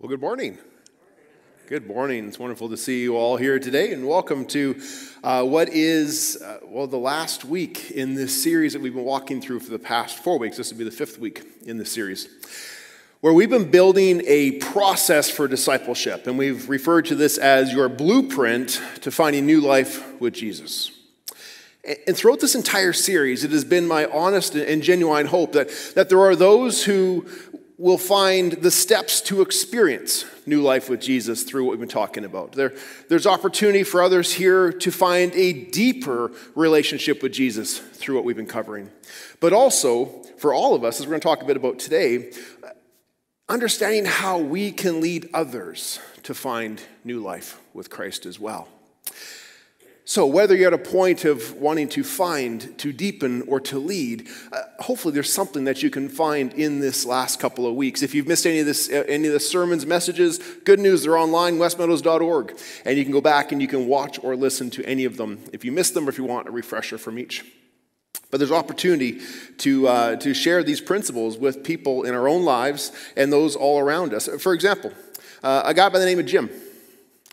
Well, good morning. Good morning. It's wonderful to see you all here today, and welcome to uh, what is, uh, well, the last week in this series that we've been walking through for the past four weeks. This will be the fifth week in this series, where we've been building a process for discipleship, and we've referred to this as your blueprint to finding new life with Jesus. And throughout this entire series, it has been my honest and genuine hope that, that there are those who will find the steps to experience new life with Jesus through what we've been talking about. There, there's opportunity for others here to find a deeper relationship with Jesus through what we've been covering. But also, for all of us, as we're going to talk a bit about today, understanding how we can lead others to find new life with Christ as well. So, whether you're at a point of wanting to find, to deepen, or to lead, uh, hopefully there's something that you can find in this last couple of weeks. If you've missed any of this, uh, any of the sermons, messages, good news, they're online, westmeadows.org, and you can go back and you can watch or listen to any of them if you missed them or if you want a refresher from each. But there's opportunity to, uh, to share these principles with people in our own lives and those all around us. For example, uh, a guy by the name of Jim.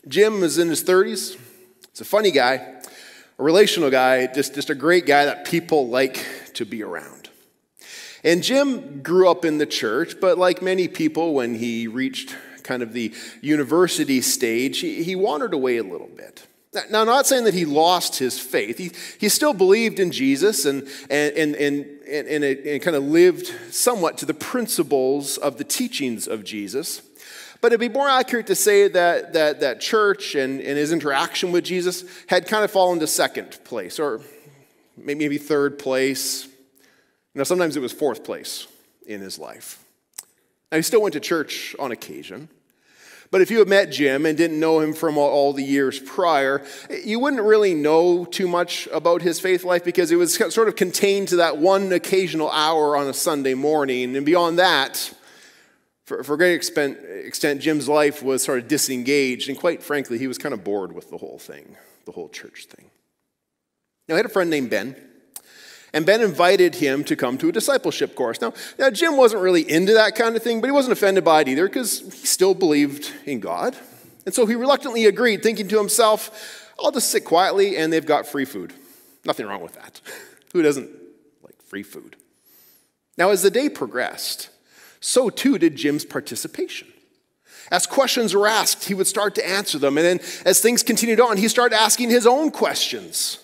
Jim is in his 30s. He's a funny guy, a relational guy, just, just a great guy that people like to be around. And Jim grew up in the church, but like many people, when he reached kind of the university stage, he, he wandered away a little bit. Now, not saying that he lost his faith. He, he still believed in Jesus and, and, and, and, and, and kind of lived somewhat to the principles of the teachings of Jesus. But it'd be more accurate to say that, that, that church and, and his interaction with Jesus had kind of fallen to second place, or maybe third place. Know, sometimes it was fourth place in his life. Now, he still went to church on occasion. But if you had met Jim and didn't know him from all the years prior, you wouldn't really know too much about his faith life because it was sort of contained to that one occasional hour on a Sunday morning. And beyond that, for, for a great extent, extent, Jim's life was sort of disengaged, and quite frankly, he was kind of bored with the whole thing, the whole church thing. Now, I had a friend named Ben, and Ben invited him to come to a discipleship course. Now, now Jim wasn't really into that kind of thing, but he wasn't offended by it either because he still believed in God. And so he reluctantly agreed, thinking to himself, I'll just sit quietly and they've got free food. Nothing wrong with that. Who doesn't like free food? Now, as the day progressed, so too did Jim's participation. As questions were asked, he would start to answer them. And then as things continued on, he started asking his own questions.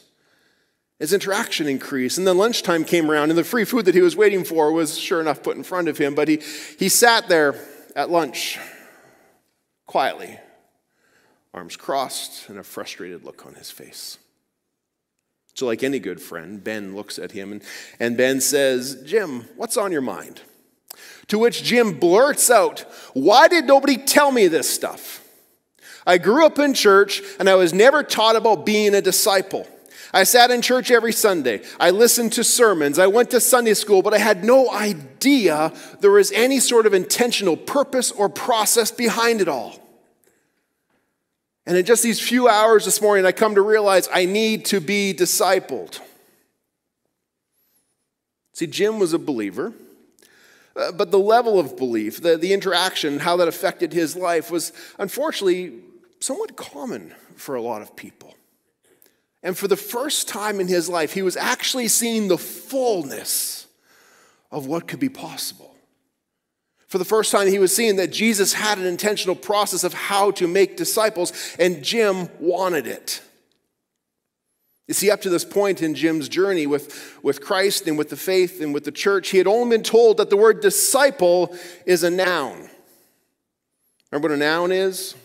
His interaction increased. And then lunchtime came around, and the free food that he was waiting for was sure enough put in front of him. But he, he sat there at lunch quietly, arms crossed, and a frustrated look on his face. So, like any good friend, Ben looks at him and, and Ben says, Jim, what's on your mind? To which Jim blurts out, Why did nobody tell me this stuff? I grew up in church and I was never taught about being a disciple. I sat in church every Sunday. I listened to sermons. I went to Sunday school, but I had no idea there was any sort of intentional purpose or process behind it all. And in just these few hours this morning, I come to realize I need to be discipled. See, Jim was a believer. Uh, but the level of belief, the, the interaction, how that affected his life was unfortunately somewhat common for a lot of people. And for the first time in his life, he was actually seeing the fullness of what could be possible. For the first time, he was seeing that Jesus had an intentional process of how to make disciples, and Jim wanted it. You see, up to this point in Jim's journey with, with Christ and with the faith and with the church, he had only been told that the word disciple is a noun. Remember what a noun is?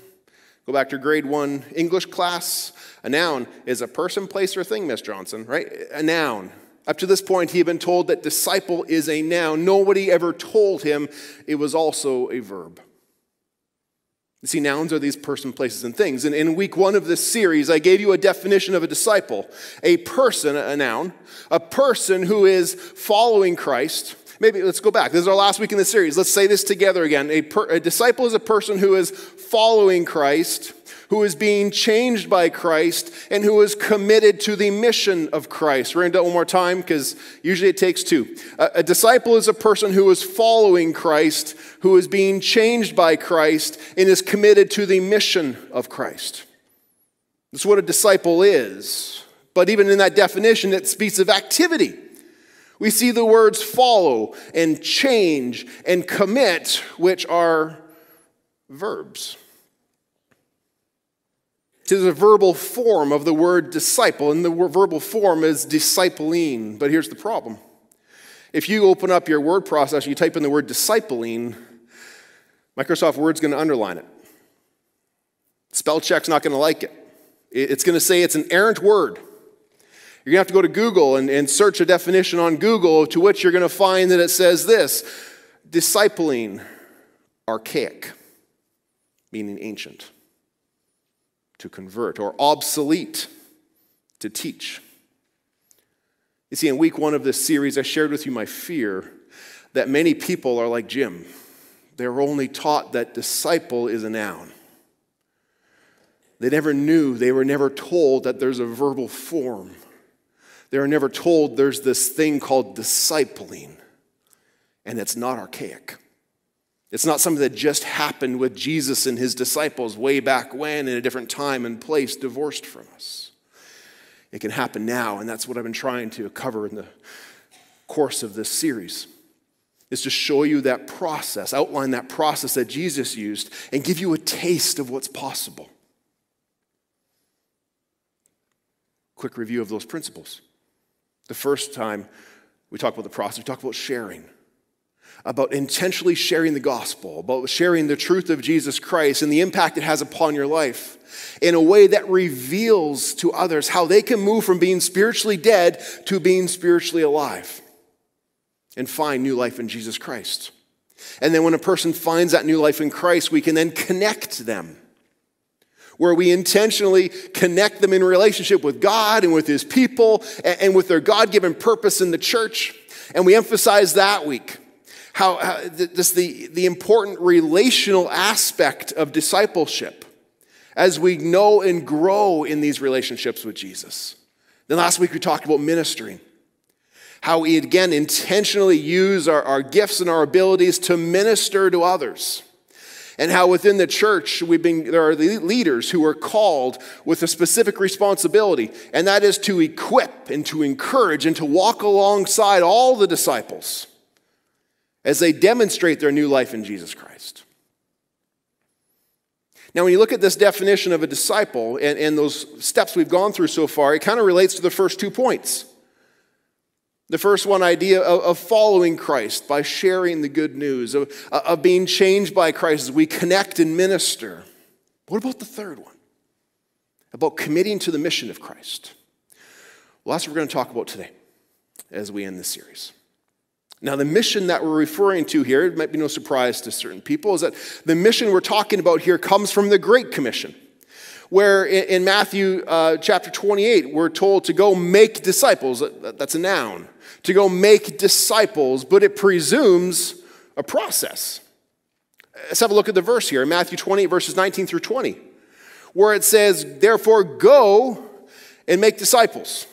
Go back to grade one English class. A noun is a person, place, or thing, Miss Johnson, right? A noun. Up to this point, he had been told that disciple is a noun. Nobody ever told him it was also a verb. See, nouns are these person, places, and things. And in week one of this series, I gave you a definition of a disciple a person, a noun, a person who is following Christ, Maybe let's go back. This is our last week in the series. Let's say this together again. A, per, a disciple is a person who is following Christ, who is being changed by Christ, and who is committed to the mission of Christ. We're going to do it one more time because usually it takes two. A, a disciple is a person who is following Christ, who is being changed by Christ, and is committed to the mission of Christ. That's what a disciple is. But even in that definition, it speaks of activity. We see the words follow and change and commit, which are verbs. It is a verbal form of the word disciple, and the verbal form is discipling. But here's the problem if you open up your word processor, you type in the word discipling, Microsoft Word's going to underline it. Spell check's not going to like it. It's going to say it's an errant word. You're going to have to go to Google and, and search a definition on Google, to which you're going to find that it says this discipling, archaic, meaning ancient, to convert, or obsolete, to teach. You see, in week one of this series, I shared with you my fear that many people are like Jim. They're only taught that disciple is a noun. They never knew, they were never told that there's a verbal form they are never told there's this thing called discipling, and it's not archaic. It's not something that just happened with Jesus and his disciples way back when in a different time and place, divorced from us. It can happen now, and that's what I've been trying to cover in the course of this series. Is to show you that process, outline that process that Jesus used, and give you a taste of what's possible. Quick review of those principles. The first time we talk about the process, we talk about sharing, about intentionally sharing the gospel, about sharing the truth of Jesus Christ and the impact it has upon your life in a way that reveals to others how they can move from being spiritually dead to being spiritually alive and find new life in Jesus Christ. And then when a person finds that new life in Christ, we can then connect them where we intentionally connect them in relationship with God and with His people and with their God given purpose in the church. And we emphasize that week how, how this, the, the important relational aspect of discipleship as we know and grow in these relationships with Jesus. Then last week we talked about ministering. How we again intentionally use our, our gifts and our abilities to minister to others and how within the church we've been, there are leaders who are called with a specific responsibility, and that is to equip and to encourage and to walk alongside all the disciples as they demonstrate their new life in Jesus Christ. Now, when you look at this definition of a disciple and, and those steps we've gone through so far, it kind of relates to the first two points. The first one idea of, of, following Christ by sharing the good news, of, of being changed by Christ as we connect and minister. What about the third one? About committing to the mission of Christ. Well, that's what we're going to talk about today as we end this series. Now, the mission that we're referring to here, it might be no surprise to certain people, is that the mission we're talking about here comes from the Great Commission where in Matthew uh, chapter 28, we're told to go make disciples. That's a noun to go make disciples, but it presumes a process. Let's have a look at the verse here in Matthew 28, verses 19 through 20, where it says, Therefore, go and make disciples,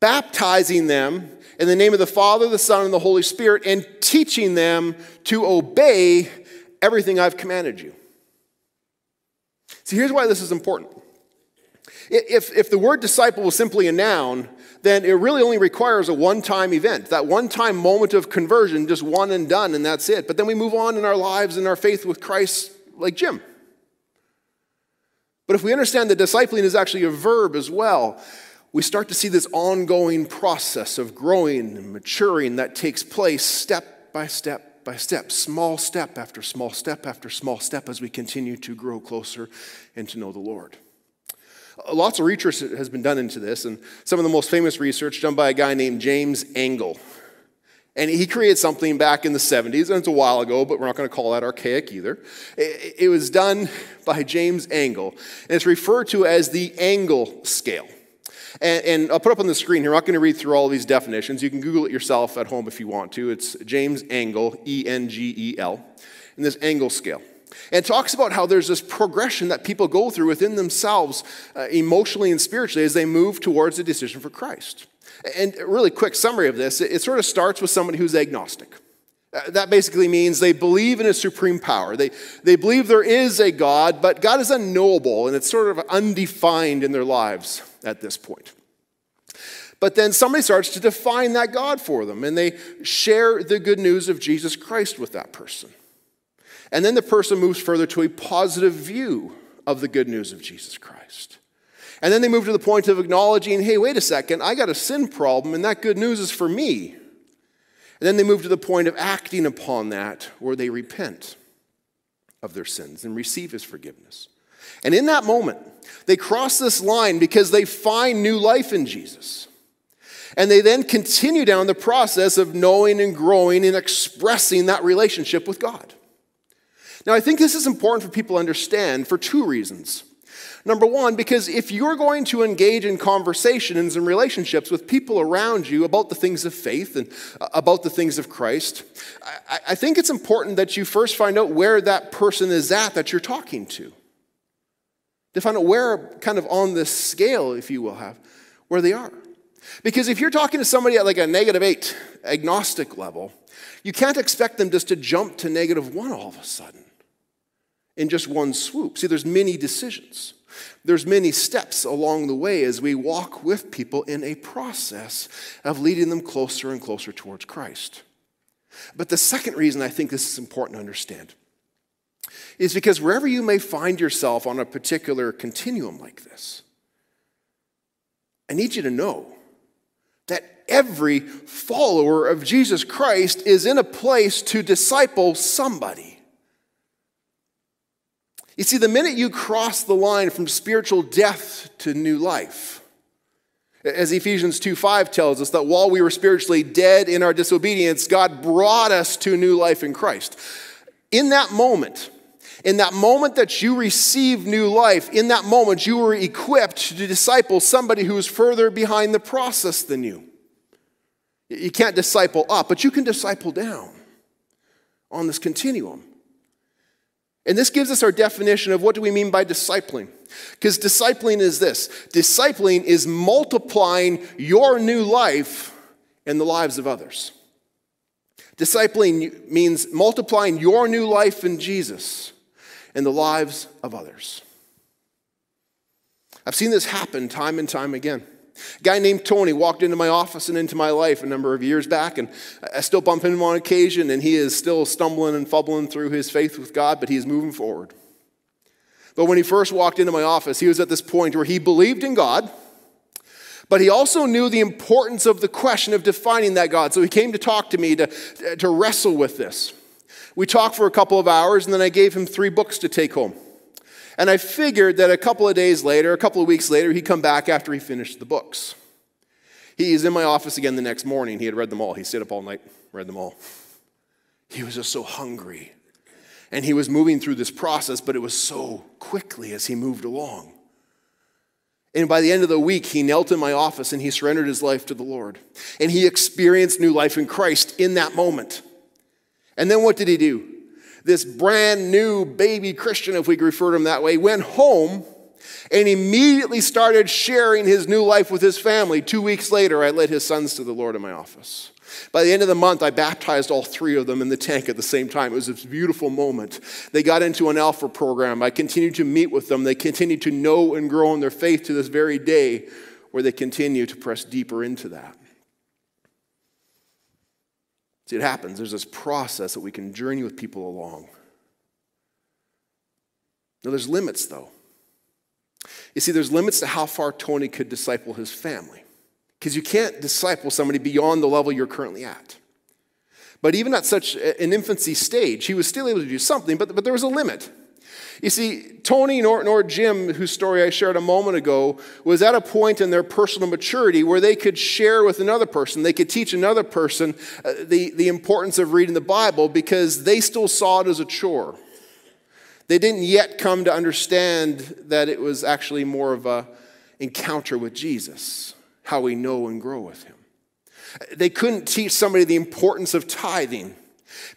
baptizing them in the name of the Father, the Son, and the Holy Spirit, and teaching them to obey everything I've commanded you. See, here's why this is important. If, if the word disciple was simply a noun, then it really only requires a one time event, that one time moment of conversion, just one and done, and that's it. But then we move on in our lives and our faith with Christ, like Jim. But if we understand that discipling is actually a verb as well, we start to see this ongoing process of growing and maturing that takes place step by step by step, small step after small step after small step as we continue to grow closer and to know the Lord. Uh, lots of research has been done into this, and some of the most famous research done by a guy named James Engel. And he created something back in the 70s, and it's a while ago, but we're not going to call that archaic either. It was done by James Engel, and it's referred to as the Engel scale. And, and, I'll put up on the screen here, I'm not going to read through all these definitions. You can Google it yourself at home if you want to. It's James Engel, E N G E L, and this Engel scale. And talks about how there's this progression that people go through within themselves, uh, emotionally and spiritually, as they move towards a decision for Christ. And a really quick summary of this it, it sort of starts with somebody who's agnostic. Uh, that basically means they believe in a supreme power. They, they believe there is a God, but God is unknowable and it's sort of undefined in their lives at this point. But then somebody starts to define that God for them and they share the good news of Jesus Christ with that person. And then the person moves further to a positive view of the good news of Jesus Christ. And then they move to the point of acknowledging, hey, wait a second, I got a sin problem, and that good news is for me. And then they move to the point of acting upon that, where they repent of their sins and receive his forgiveness. And in that moment, they cross this line because they find new life in Jesus. And they then continue down the process of knowing and growing and expressing that relationship with God. Now, I think this is important for people to understand for two reasons. Number one, because if you're going to engage in conversations and relationships with people around you about the things of faith and uh, about the things of Christ, I think it's important that you first find out where that person is at that you're talking to. To find out where, kind of on this scale, if you will have, where they are. Because if you're talking to somebody at like a negative eight agnostic level, you can't expect them just to jump to negative one all of a sudden in just one swoop. See, there's many decisions. There's many steps along the way as we walk with people in a process of leading them closer and closer towards Christ. But the second reason I think this is important to understand is because wherever you may find yourself on a particular continuum like this, I need you to know that every follower of Jesus Christ is in a place to disciple somebody. You see, the minute you cross the line from spiritual death to new life, as Ephesians 2 5 tells us, that while we were spiritually dead in our disobedience, God brought us to new life in Christ. In that moment, in that moment that you receive new life, in that moment you were equipped to disciple somebody who is further behind the process than you. You can't disciple up, but you can disciple down on this continuum. And this gives us our definition of what do we mean by discipling. Because discipling is this discipling is multiplying your new life in the lives of others. Discipling means multiplying your new life in Jesus in the lives of others. I've seen this happen time and time again. A guy named Tony walked into my office and into my life a number of years back, and I still bump into him on occasion, and he is still stumbling and fumbling through his faith with God, but he's moving forward. But when he first walked into my office, he was at this point where he believed in God, but he also knew the importance of the question of defining that God. So he came to talk to me to, to wrestle with this. We talked for a couple of hours, and then I gave him three books to take home. And I figured that a couple of days later, a couple of weeks later, he'd come back after he finished the books. He is in my office again the next morning. He had read them all. He stayed up all night, read them all. He was just so hungry. And he was moving through this process, but it was so quickly as he moved along. And by the end of the week, he knelt in my office and he surrendered his life to the Lord. And he experienced new life in Christ in that moment. And then what did he do? This brand new baby Christian, if we could refer to him that way, went home and immediately started sharing his new life with his family. Two weeks later, I led his sons to the Lord in my office. By the end of the month, I baptized all three of them in the tank at the same time. It was a beautiful moment. They got into an Alpha program. I continued to meet with them. They continued to know and grow in their faith to this very day, where they continue to press deeper into that. See, it happens. There's this process that we can journey with people along. Now, there's limits, though. You see, there's limits to how far Tony could disciple his family. Because you can't disciple somebody beyond the level you're currently at. But even at such an infancy stage, he was still able to do something, but, but there was a limit. You see, Tony nor, nor Jim, whose story I shared a moment ago, was at a point in their personal maturity where they could share with another person, they could teach another person uh, the, the importance of reading the Bible because they still saw it as a chore. They didn't yet come to understand that it was actually more of a, encounter with Jesus, how we know and grow with him. They couldn't teach somebody the importance of tithing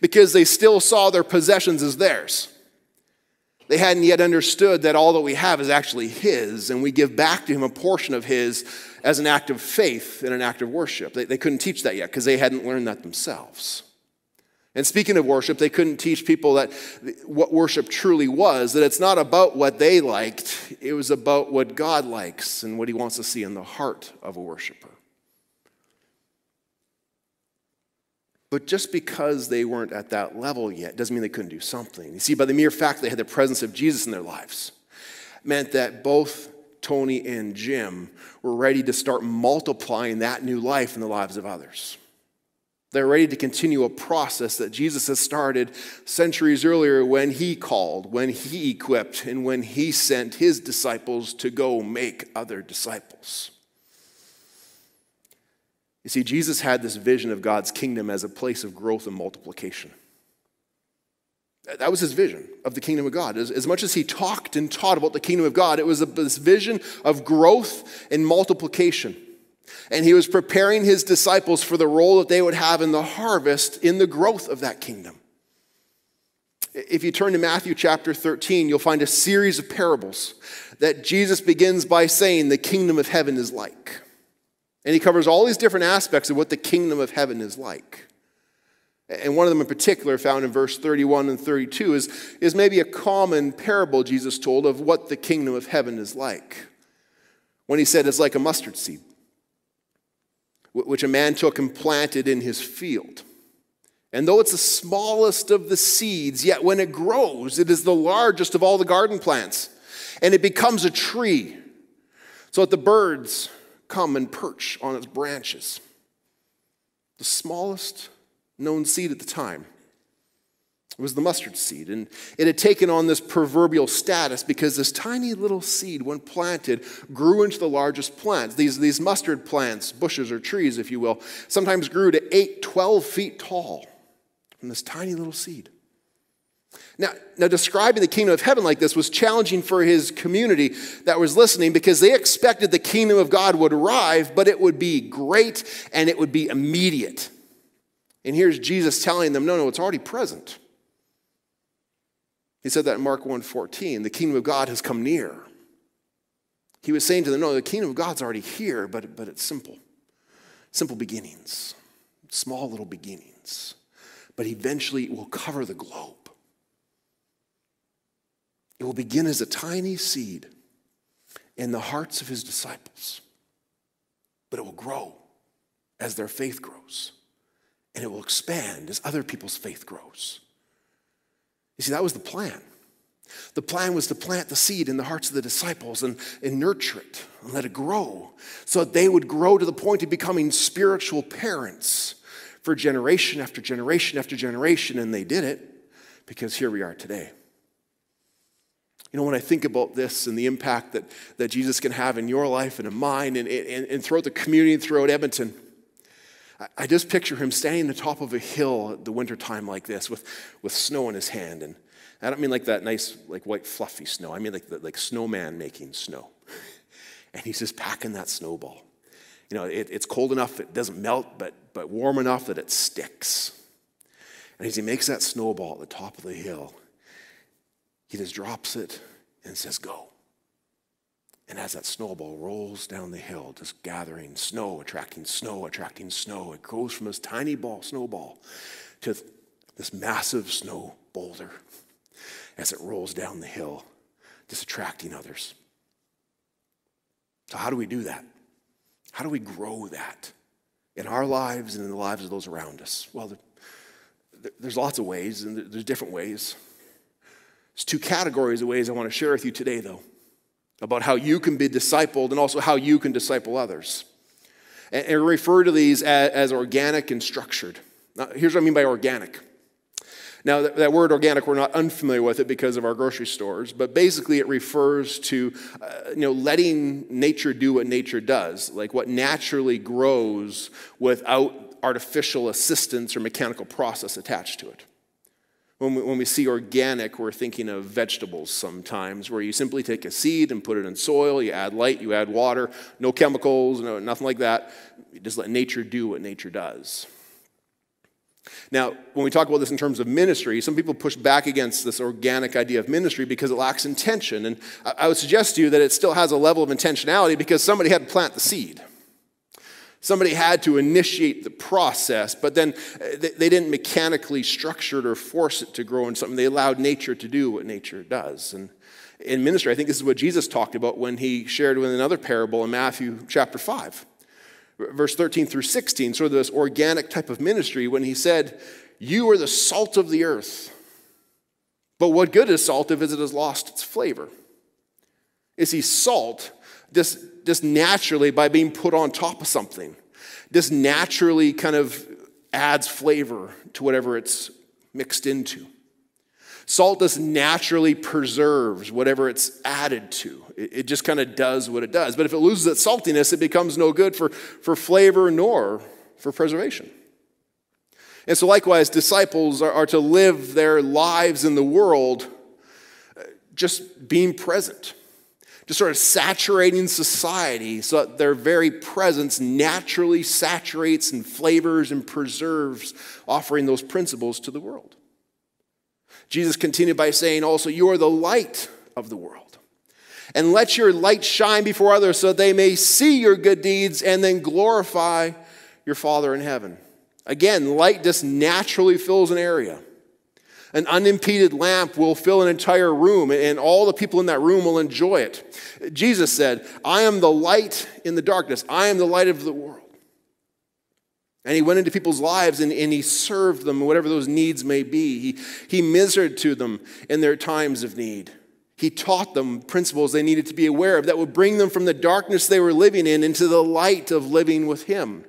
because they still saw their possessions as theirs. They hadn't yet understood that all that we have is actually His, and we give back to Him a portion of His as an act of faith and an act of worship. They, they couldn't teach that yet because they hadn't learned that themselves. And speaking of worship, they couldn't teach people that what worship truly was, that it's not about what they liked, it was about what God likes and what He wants to see in the heart of a worshiper. But just because they weren't at that level yet doesn't mean they couldn't do something. You see, by the mere fact they had the presence of Jesus in their lives, meant that both Tony and Jim were ready to start multiplying that new life in the lives of others. They're ready to continue a process that Jesus has started centuries earlier when he called, when he equipped, and when he sent his disciples to go make other disciples. You see, Jesus had this vision of God's kingdom as a place of growth and multiplication. That was his vision of the kingdom of God. As, as much as he talked and taught about the kingdom of God, it was a, this vision of growth and multiplication. And he was preparing his disciples for the role that they would have in the harvest in the growth of that kingdom. If you turn to Matthew chapter 13, you'll find a series of parables that Jesus begins by saying the kingdom of heaven is like. And he covers all these different aspects of what the kingdom of heaven is like. And one of them in particular, found in verse 31 and 32, is, is maybe a common parable Jesus told of what the kingdom of heaven is like. When he said it's like a mustard seed, which a man took and planted in his field. And though it's the smallest of the seeds, yet when it grows, it is the largest of all the garden plants. And it becomes a tree, so that the birds come and perch on its branches. The smallest known seed at the time was the mustard seed. And it had taken on this proverbial status because this tiny little seed, when planted, grew into the largest plants. These, these mustard plants, bushes or trees, if you will, sometimes grew to 8, 12 feet tall from this tiny little seed. Now, now, describing the kingdom of heaven like this was challenging for his community that was listening because they expected the kingdom of God would arrive, but it would be great and it would be immediate. And here's Jesus telling them, no, no, it's already present. He said that in Mark 1:14, the kingdom of God has come near. He was saying to them, no, the kingdom of God's already here, but, but it's simple. Simple beginnings, small little beginnings. But eventually it will cover the globe. It will begin as a tiny seed in the hearts of his disciples, but it will grow as their faith grows, and it will expand as other people's faith grows. You see, that was the plan. The plan was to plant the seed in the hearts of the disciples and, and nurture it and let it grow so that they would grow to the point of becoming spiritual parents for generation after generation after generation. And they did it because here we are today. You know, when I think about this and the impact that, that Jesus can have in your life and in mine and, and, and throughout the community and throughout Edmonton, I, I just picture him standing on the top of a hill at the wintertime like this with, with snow in his hand. And I don't mean like that nice, like white, fluffy snow. I mean like, the, like snowman making snow. and he's just packing that snowball. You know, it, it's cold enough it doesn't melt, but, but warm enough that it sticks. And as he makes that snowball at the top of the hill, he just drops it and says, Go. And as that snowball rolls down the hill, just gathering snow, attracting snow, attracting snow, it goes from this tiny ball, snowball to this massive snow boulder as it rolls down the hill, just attracting others. So, how do we do that? How do we grow that in our lives and in the lives of those around us? Well, there's lots of ways, and there's different ways. There's two categories of ways I want to share with you today, though, about how you can be discipled and also how you can disciple others. And, refer to these as, as, organic and structured. Now, here's what I mean by organic. Now, that, that, word organic, we're not unfamiliar with it because of our grocery stores, but basically it refers to, uh, you know, letting nature do what nature does, like what naturally grows without artificial assistance or mechanical process attached to it. When we, when we see organic, we're thinking of vegetables sometimes, where you simply take a seed and put it in soil, you add light, you add water, no chemicals, no, nothing like that. You just let nature do what nature does. Now, when we talk about this in terms of ministry, some people push back against this organic idea of ministry because it lacks intention. And I would suggest to you that it still has a level of intentionality because somebody had to plant the seed. Somebody had to initiate the process, but then uh, they didn't mechanically structure it or force it to grow into something. They allowed nature to do what nature does. And in ministry, I think this is what Jesus talked about when he shared with another parable in Matthew chapter 5, verse 13 through 16, sort of this organic type of ministry, when he said, You are the salt of the earth. But what good is salt if it has lost its flavor? Is he salt just just naturally by being put on top of something. This naturally kind of adds flavor to whatever it's mixed into. Salt just naturally preserves whatever it's added to. It, just kind of does what it does. But if it loses its saltiness, it becomes no good for, for flavor nor for preservation. And so, likewise, disciples are, are to live their lives in the world uh, just being present just sort of saturating society so that their very presence naturally saturates and flavors and preserves, offering those principles to the world. Jesus continued by saying also, You are the light of the world. And let your light shine before others so they may see your good deeds and then glorify your Father in heaven. Again, light just naturally fills an area. An unimpeded lamp will fill an entire room, and all the people in that room will enjoy it. Jesus said, I am the light in the darkness, I am the light of the world. And he went into people's lives and, and he served them, whatever those needs may be. He, he ministered to them in their times of need. He taught them principles they needed to be aware of that would bring them from the darkness they were living in into the light of living with him.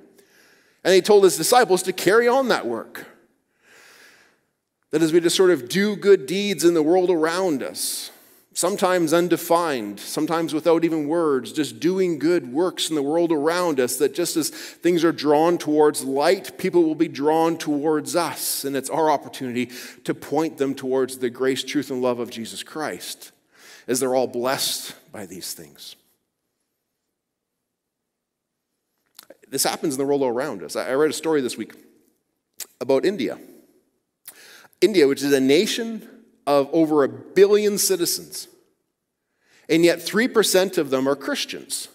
And he told his disciples to carry on that work. That as we just sort of do good deeds in the world around us, sometimes undefined, sometimes without even words, just doing good works in the world around us, that just as things are drawn towards light, people will be drawn towards us. And it's our opportunity to point them towards the grace, truth, and love of Jesus Christ, as they're all blessed by these things. This happens in the world around us. I read a story this week about India. India, which is a nation of over a billion citizens, and yet 3% of them are Christians.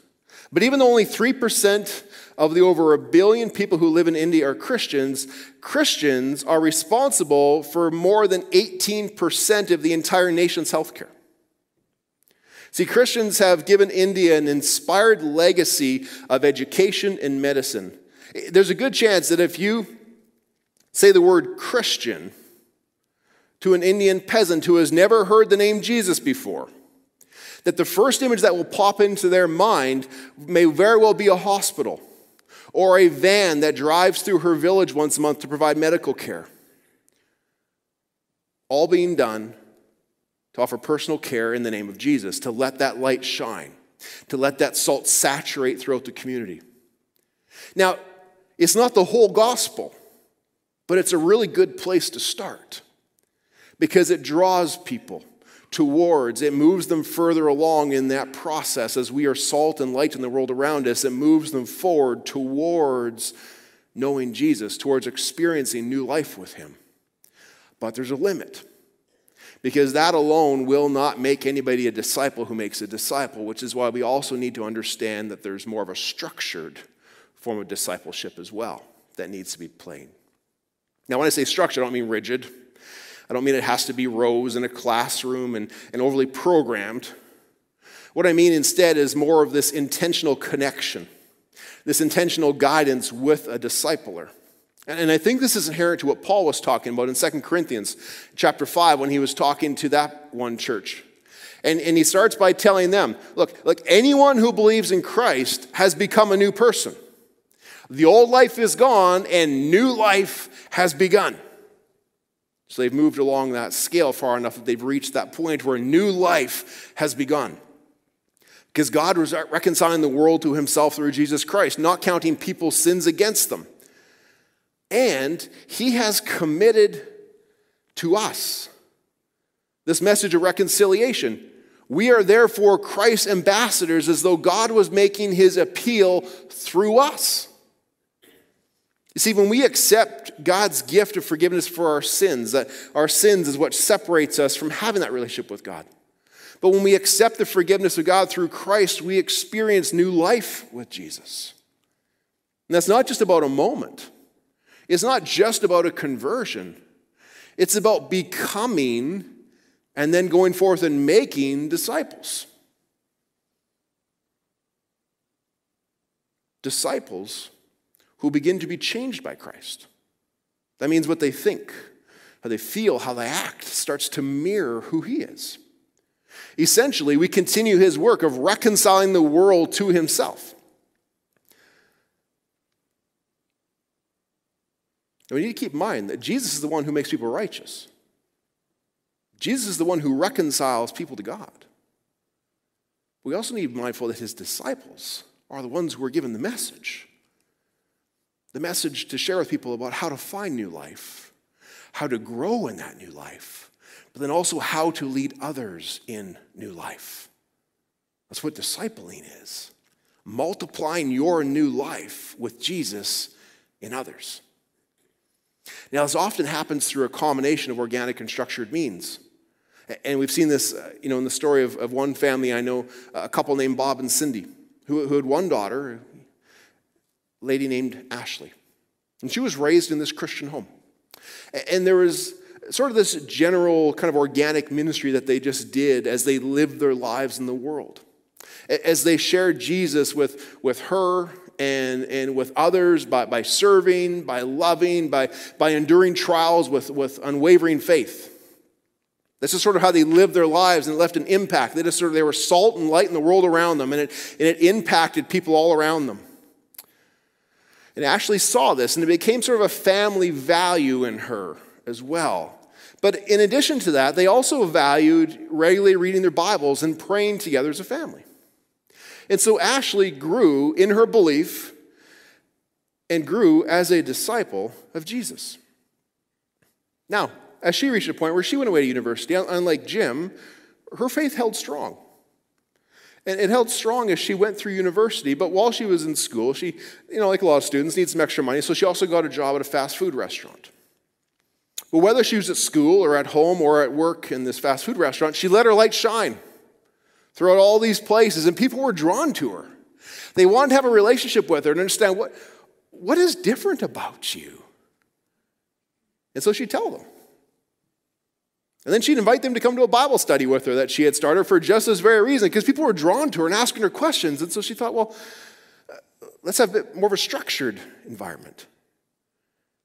But even though only 3% of the over a billion people who live in India are Christians, Christians are responsible for more than 18% of the entire nation's healthcare. See, Christians have given India an inspired legacy of education and medicine. There's a good chance that if you say the word Christian, to an Indian peasant who has never heard the name Jesus before. That the first image that will pop into their mind may very well be a hospital or a van that drives through her village once a month to provide medical care. All being done to offer personal care in the name of Jesus, to let that light shine, to let that salt saturate throughout the community. Now, it's not the whole gospel, but it's a really good place to start because it draws people towards, it moves them further along in that process as we are salt and light in the world around us. It moves them forward towards knowing Jesus, towards experiencing new life with Him. But there's a limit because that alone will not make anybody a disciple who makes a disciple, which is why we also need to understand that there's more of a structured form of discipleship as well that needs to be plain. Now, when I say structured, I don't mean rigid. I don't mean it has to be rows in a classroom and, and overly programmed. What I mean instead is more of this intentional connection, this intentional guidance with a discipler. And, and I think this is inherent to what Paul was talking about in 2 Corinthians chapter 5 when he was talking to that one church. And, and he starts by telling them look, look, anyone who believes in Christ has become a new person. The old life is gone and new life has begun. So they've moved along that scale far enough that they've reached that point where new life has begun. Because God was reconciling the world to himself through Jesus Christ, not counting people's sins against them. And he has committed to us. This message of reconciliation. We are therefore Christ's ambassadors as though God was making his appeal through us. You see, when we accept God's gift of forgiveness for our sins, that our sins is what separates us from having that relationship with God. But when we accept the forgiveness of God through Christ, we experience new life with Jesus. And that's not just about a moment, it's not just about a conversion, it's about becoming and then going forth and making disciples. Disciples who begin to be changed by Christ. That means what they think, how they feel, how they act starts to mirror who He is. Essentially, we continue His work of reconciling the world to Himself. And we need to keep in mind that Jesus is the one who makes people righteous. Jesus is the one who reconciles people to God. We also need to be mindful that his disciples are the ones who are given the message the message to share with people about how to find new life, how to grow in that new life, but then also how to lead others in new life. That's what discipling is multiplying your new life with Jesus in others. Now, this often happens through a combination of organic and structured means. And we've seen this, uh, you know, in the story of, of one family I know, a couple named Bob and Cindy, who, who had one daughter, lady named Ashley. And she was raised in this Christian home. And there was sort of this general kind of organic ministry that they just did as they lived their lives in the world. As they shared Jesus with, with her and, and with others by, by serving, by loving, by, by enduring trials with, with unwavering faith. This is sort of how they lived their lives and left an impact. They just sort of they were salt and light in the world around them, and it, and it impacted people all around them. And Ashley saw this, and it became sort of a family value in her as well. But in addition to that, they also valued regularly reading their Bibles and praying together as a family. And so Ashley grew in her belief and grew as a disciple of Jesus. Now, as she reached a point where she went away to university, unlike Jim, her faith held strong. And it held strong as she went through university, but while she was in school, she, you know, like a lot of students, needs some extra money, so she also got a job at a fast food restaurant. But whether she was at school or at home or at work in this fast food restaurant, she let her light shine throughout all these places, and people were drawn to her. They wanted to have a relationship with her and understand what, what is different about you. And so she'd tell them. And then she'd invite them to come to a Bible study with her that she had started for just this very reason, because people were drawn to her and asking her questions. And so she thought, well, uh, let's have a bit more of a structured environment.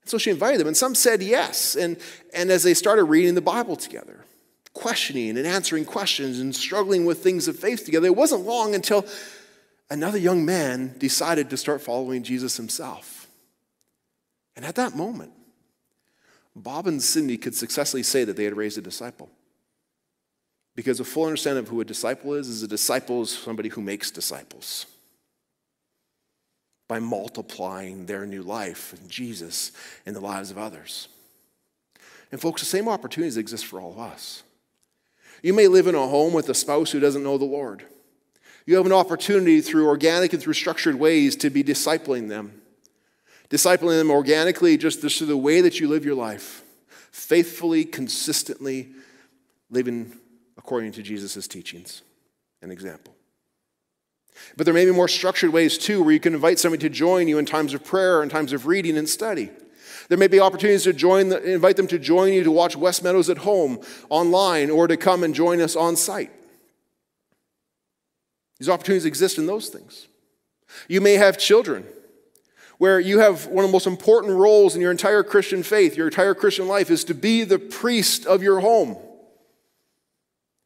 And so she invited them, and some said yes. And, and as they started reading the Bible together, questioning and answering questions and struggling with things of faith together. It wasn't long until another young man decided to start following Jesus himself. And at that moment, Bob and Cindy could successfully say that they had raised a disciple. Because a full understanding of who a disciple is is a disciple is somebody who makes disciples by multiplying their new life in Jesus in the lives of others. And folks, the same opportunities exist for all of us. You may live in a home with a spouse who doesn't know the Lord. You have an opportunity through organic and through structured ways to be discipling them. Discipling them organically just through the way that you live your life, faithfully, consistently living according to Jesus' teachings and example. But there may be more structured ways too, where you can invite somebody to join you in times of prayer, in times of reading and study. There may be opportunities to join, the, invite them to join you to watch West Meadows at home online or to come and join us on site. These opportunities exist in those things. You may have children where you have one of the most important roles in your entire Christian faith, your entire Christian life, is to be the priest of your home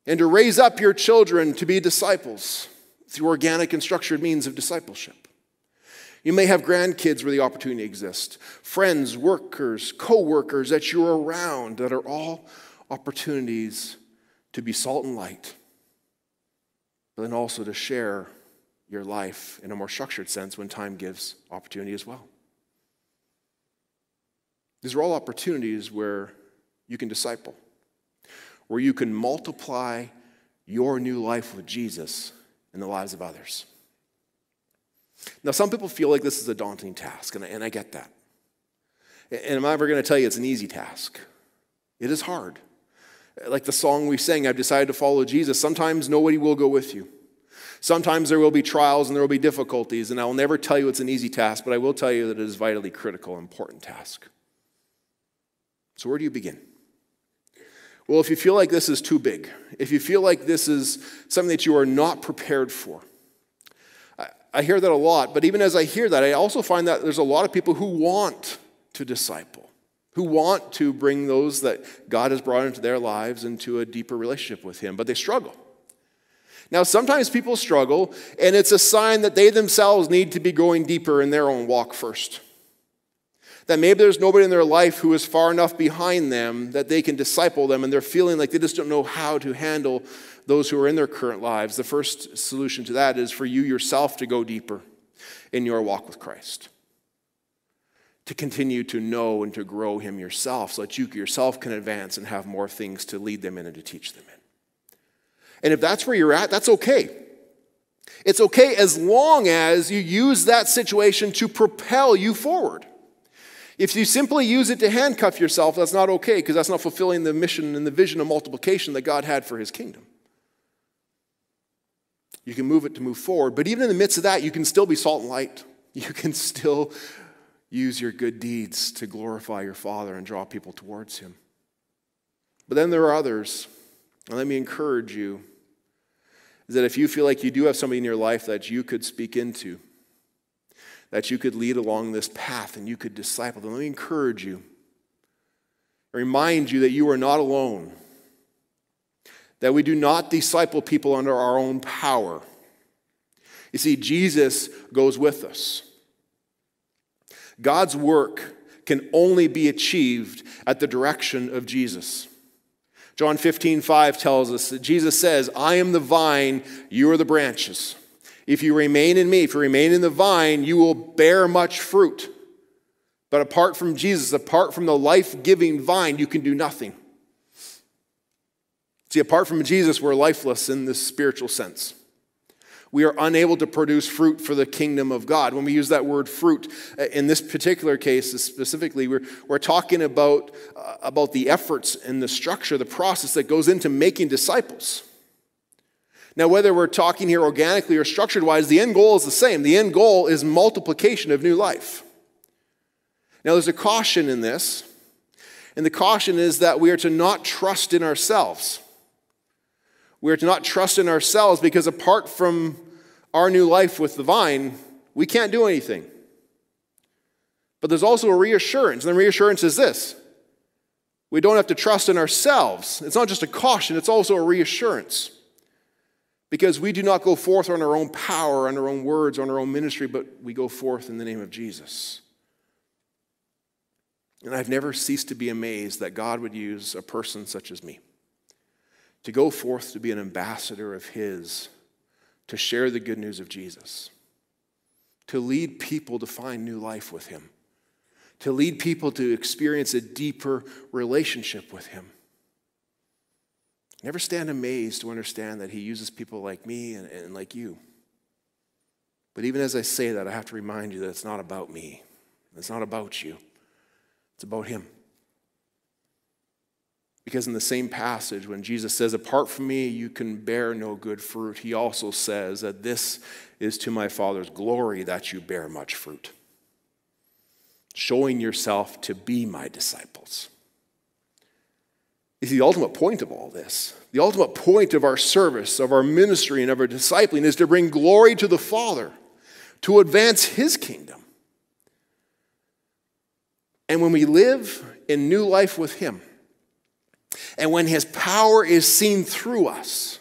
and to raise up your children to be disciples through organic and structured means of discipleship. You may have grandkids where the opportunity exists, friends, workers, co workers that you're around that are all opportunities to be salt and light, but then also to share your life in a more structured sense when time gives opportunity as well. These are all opportunities where you can disciple, where you can multiply your new life with Jesus in the lives of others. Now, some people feel like this is a daunting task, and I, and I get that. And am I'm never going to tell you it's an easy task. It is hard. Like the song we sang, I've decided to follow Jesus. Sometimes nobody will go with you. Sometimes there will be trials and there will be difficulties, and I will never tell you it's an easy task, but I will tell you that it is vitally critical, important task. So, where do you begin? Well, if you feel like this is too big, if you feel like this is something that you are not prepared for, I, I hear that a lot, but even as I hear that, I also find that there's a lot of people who want to disciple, who want to bring those that God has brought into their lives into a deeper relationship with Him, but they struggle. Now, sometimes people struggle, and it's a sign that they themselves need to be going deeper in their own walk first. That maybe there's nobody in their life who is far enough behind them that they can disciple them, and they're feeling like they just don't know how to handle those who are in their current lives. The first solution to that is for you yourself to go deeper in your walk with Christ. To continue to know and to grow Him yourself so that you yourself can advance and have more things to lead them in and to teach them in. And if that's where you're at, that's okay. It's okay as long as you use that situation to propel you forward. If you simply use it to handcuff yourself, that's not okay because that's not fulfilling the mission and the vision of multiplication that God had for his kingdom. You can move it to move forward, but even in the midst of that, you can still be salt and light. You can still use your good deeds to glorify your Father and draw people towards him. But then there are others, and let me encourage you is that if you feel like you do have somebody in your life that you could speak into, that you could lead along this path and you could disciple them. Let me encourage you, remind you that you are not alone, that we do not disciple people under our own power. You see, Jesus goes with us. God's work can only be achieved at the direction of Jesus. John 15, 5 tells us that Jesus says, I am the vine, you are the branches. If you remain in me, if you remain in the vine, you will bear much fruit. But apart from Jesus, apart from the life giving vine, you can do nothing. See, apart from Jesus, we're lifeless in this spiritual sense. We are unable to produce fruit for the kingdom of God. When we use that word fruit, uh, in this particular case specifically, we're, we're talking about, uh, about the efforts and the structure, the process that goes into making disciples. Now, whether we're talking here organically or structured wise, the end goal is the same. The end goal is multiplication of new life. Now, there's a caution in this, and the caution is that we are to not trust in ourselves. We are to not trust in ourselves because apart from our new life with the vine, we can't do anything. But there's also a reassurance, and the reassurance is this we don't have to trust in ourselves. It's not just a caution, it's also a reassurance. Because we do not go forth on our own power, on our own words, on our own ministry, but we go forth in the name of Jesus. And I've never ceased to be amazed that God would use a person such as me to go forth to be an ambassador of His, to share the good news of Jesus, to lead people to find new life with Him, to lead people to experience a deeper relationship with Him. Never stand amazed to understand that He uses people like me and, and like you. But even as I say that, I have to remind you that it's not about me, it's not about you, it's about Him. Because in the same passage, when Jesus says, Apart from me, you can bear no good fruit, he also says that this is to my Father's glory that you bear much fruit, showing yourself to be my disciples is the ultimate point of all this. The ultimate point of our service, of our ministry, and of our discipling is to bring glory to the Father, to advance His kingdom. And when we live in new life with Him, and when His power is seen through us,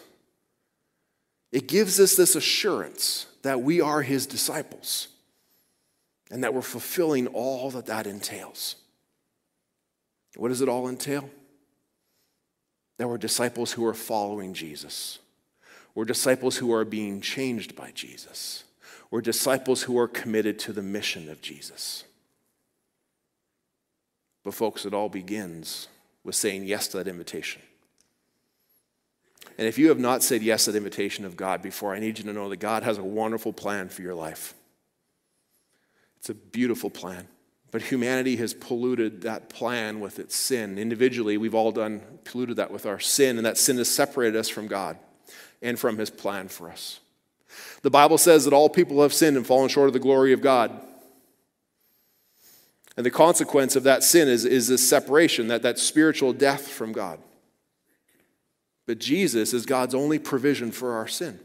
it gives us this assurance that we are His disciples and that we're fulfilling all that that entails. What does it all entail? that we're disciples who are following Jesus. We're disciples who are being changed by Jesus. We're disciples who are committed to the mission of Jesus. But, folks, it all begins with saying yes to that invitation. And if you have not said yes to that invitation of God before, I need you to know that God has a wonderful plan for your life. It's a beautiful plan. But humanity has polluted that plan with its sin. Individually, we've all done polluted that with our sin, and that sin has separated us from God and from his plan for us. The Bible says that all people have sinned and fallen short of the glory of God. And the consequence of that sin is, is this separation, that, that spiritual death from God. But Jesus is God's only provision for our sin.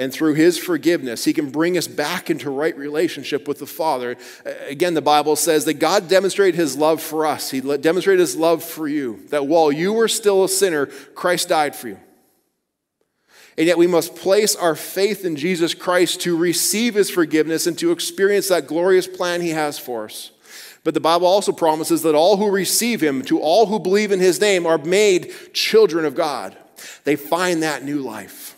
And through his forgiveness, he can bring us back into right relationship with the Father. Again, the Bible says that God demonstrated his love for us. He demonstrated his love for you, that while you were still a sinner, Christ died for you. And yet we must place our faith in Jesus Christ to receive his forgiveness and to experience that glorious plan he has for us. But the Bible also promises that all who receive him, to all who believe in his name, are made children of God. They find that new life.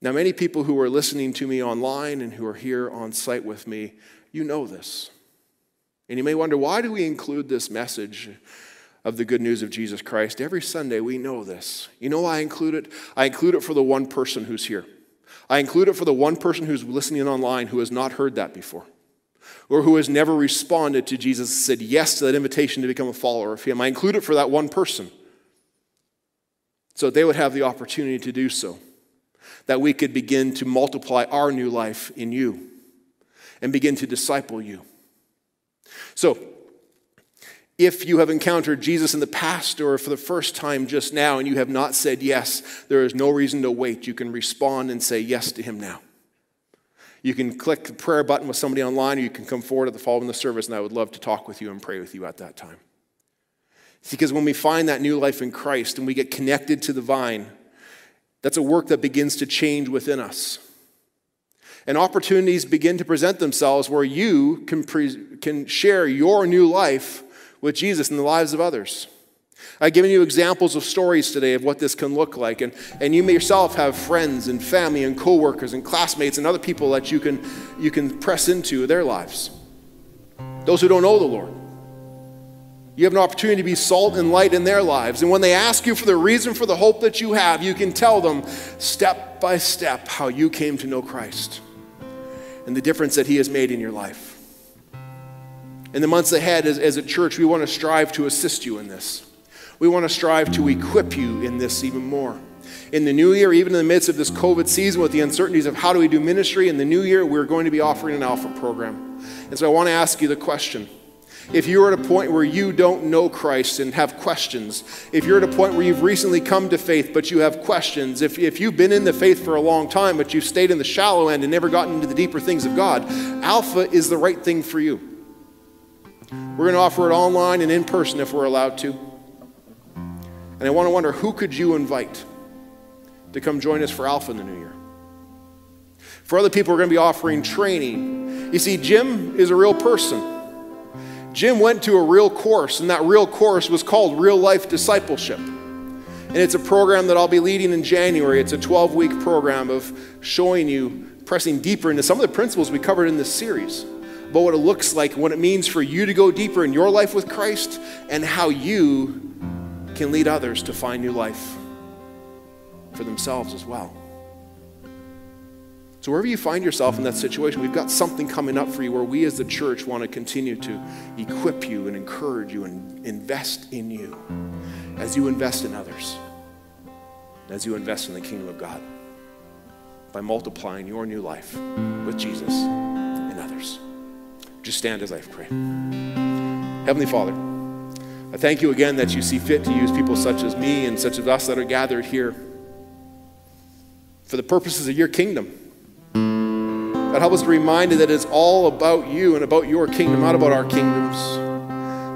Now, many people who are listening to me online and who are here on site with me, you know this. And you may wonder, why do we include this message of the good news of Jesus Christ. Every Sunday, we know this. You know why I include it? I include it for the one person who's here. I include it for the one person who's listening online who has not heard that before, or who has never responded to Jesus and said yes to that invitation to become a follower of Him. I include it for that one person so they would have the opportunity to do so, that we could begin to multiply our new life in you and begin to disciple you. So, if you have encountered Jesus in the past or for the first time just now and you have not said yes, there is no reason to wait. You can respond and say yes to Him now. You can click the prayer button with somebody online, or you can come forward at the fall following the service, and I would love to talk with you and pray with you at that time. It's because when we find that new life in Christ and we get connected to the vine, that's a work that begins to change within us. And opportunities begin to present themselves where you can, pre- can share your new life with Jesus in the lives of others. I've given you examples of stories today of what this can look like. And, and you may yourself have friends and family and coworkers and classmates and other people that you can, you can press into their lives. Those who don't know the Lord. You have an opportunity to be salt and light in their lives. And when they ask you for the reason for the hope that you have, you can tell them step by step how you came to know Christ and the difference that He has made in your life. In the months ahead, as, as a church, we want to strive to assist you in this. We want to strive to equip you in this even more. In the new year, even in the midst of this COVID season with the uncertainties of how do we do ministry, in the new year, we're going to be offering an Alpha program. And so I want to ask you the question. If you're at a point where you don't know Christ and have questions, if you're at a point where you've recently come to faith but you have questions, if, if you've been in the faith for a long time but you've stayed in the shallow end and never gotten into the deeper things of God, Alpha is the right thing for you. We're going to offer it online and in person if we're allowed to. And I want to wonder who could you invite to come join us for Alpha in the new year? For other people, we're going to be offering training. You see, Jim is a real person. Jim went to a real course, and that real course was called Real Life Discipleship. And it's a program that I'll be leading in January. It's a 12 week program of showing you, pressing deeper into some of the principles we covered in this series about what it looks like, what it means for you to go deeper in your life with Christ, and how you can lead others to find new life for themselves as well. So, wherever you find yourself in that situation, we've got something coming up for you where we as the church want to continue to equip you and encourage you and invest in you as you invest in others, as you invest in the kingdom of God by multiplying your new life with Jesus and others. Just stand as I pray. Heavenly Father, I thank you again that you see fit to use people such as me and such as us that are gathered here for the purposes of your kingdom. God, help us to be reminded that it's all about you and about your kingdom, not about our kingdoms,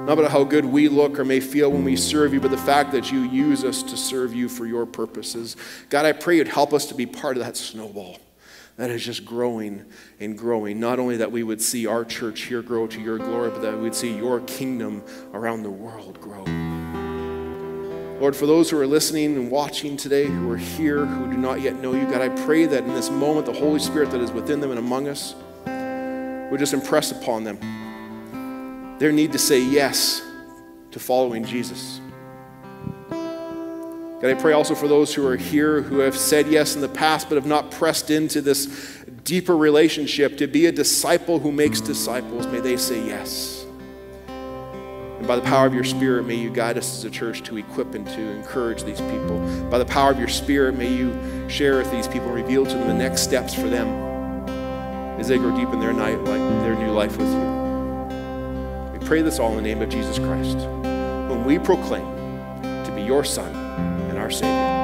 not about how good we look or may feel when we serve you, but the fact that you use us to serve you for your purposes. God, I pray you'd help us to be part of that snowball that is just growing and growing. Not only that we would see our church here grow to your glory, but that we would see your kingdom around the world grow. Lord, for those who are listening and watching today, who are here, who do not yet know you, God, I pray that in this moment, the Holy Spirit that is within them and among us would just impress upon them their need to say yes to following Jesus. God, I pray also for those who are here who have said yes in the past but have not pressed into this deeper relationship to be a disciple who makes disciples. May they say yes. And by the power of your Spirit, may you guide us as a church to equip and to encourage these people. By the power of your Spirit, may you share with these people, reveal to them the next steps for them as they grow deep in their night, like their new life with you. We pray this all in the name of Jesus Christ, whom we proclaim to be your Son Savior.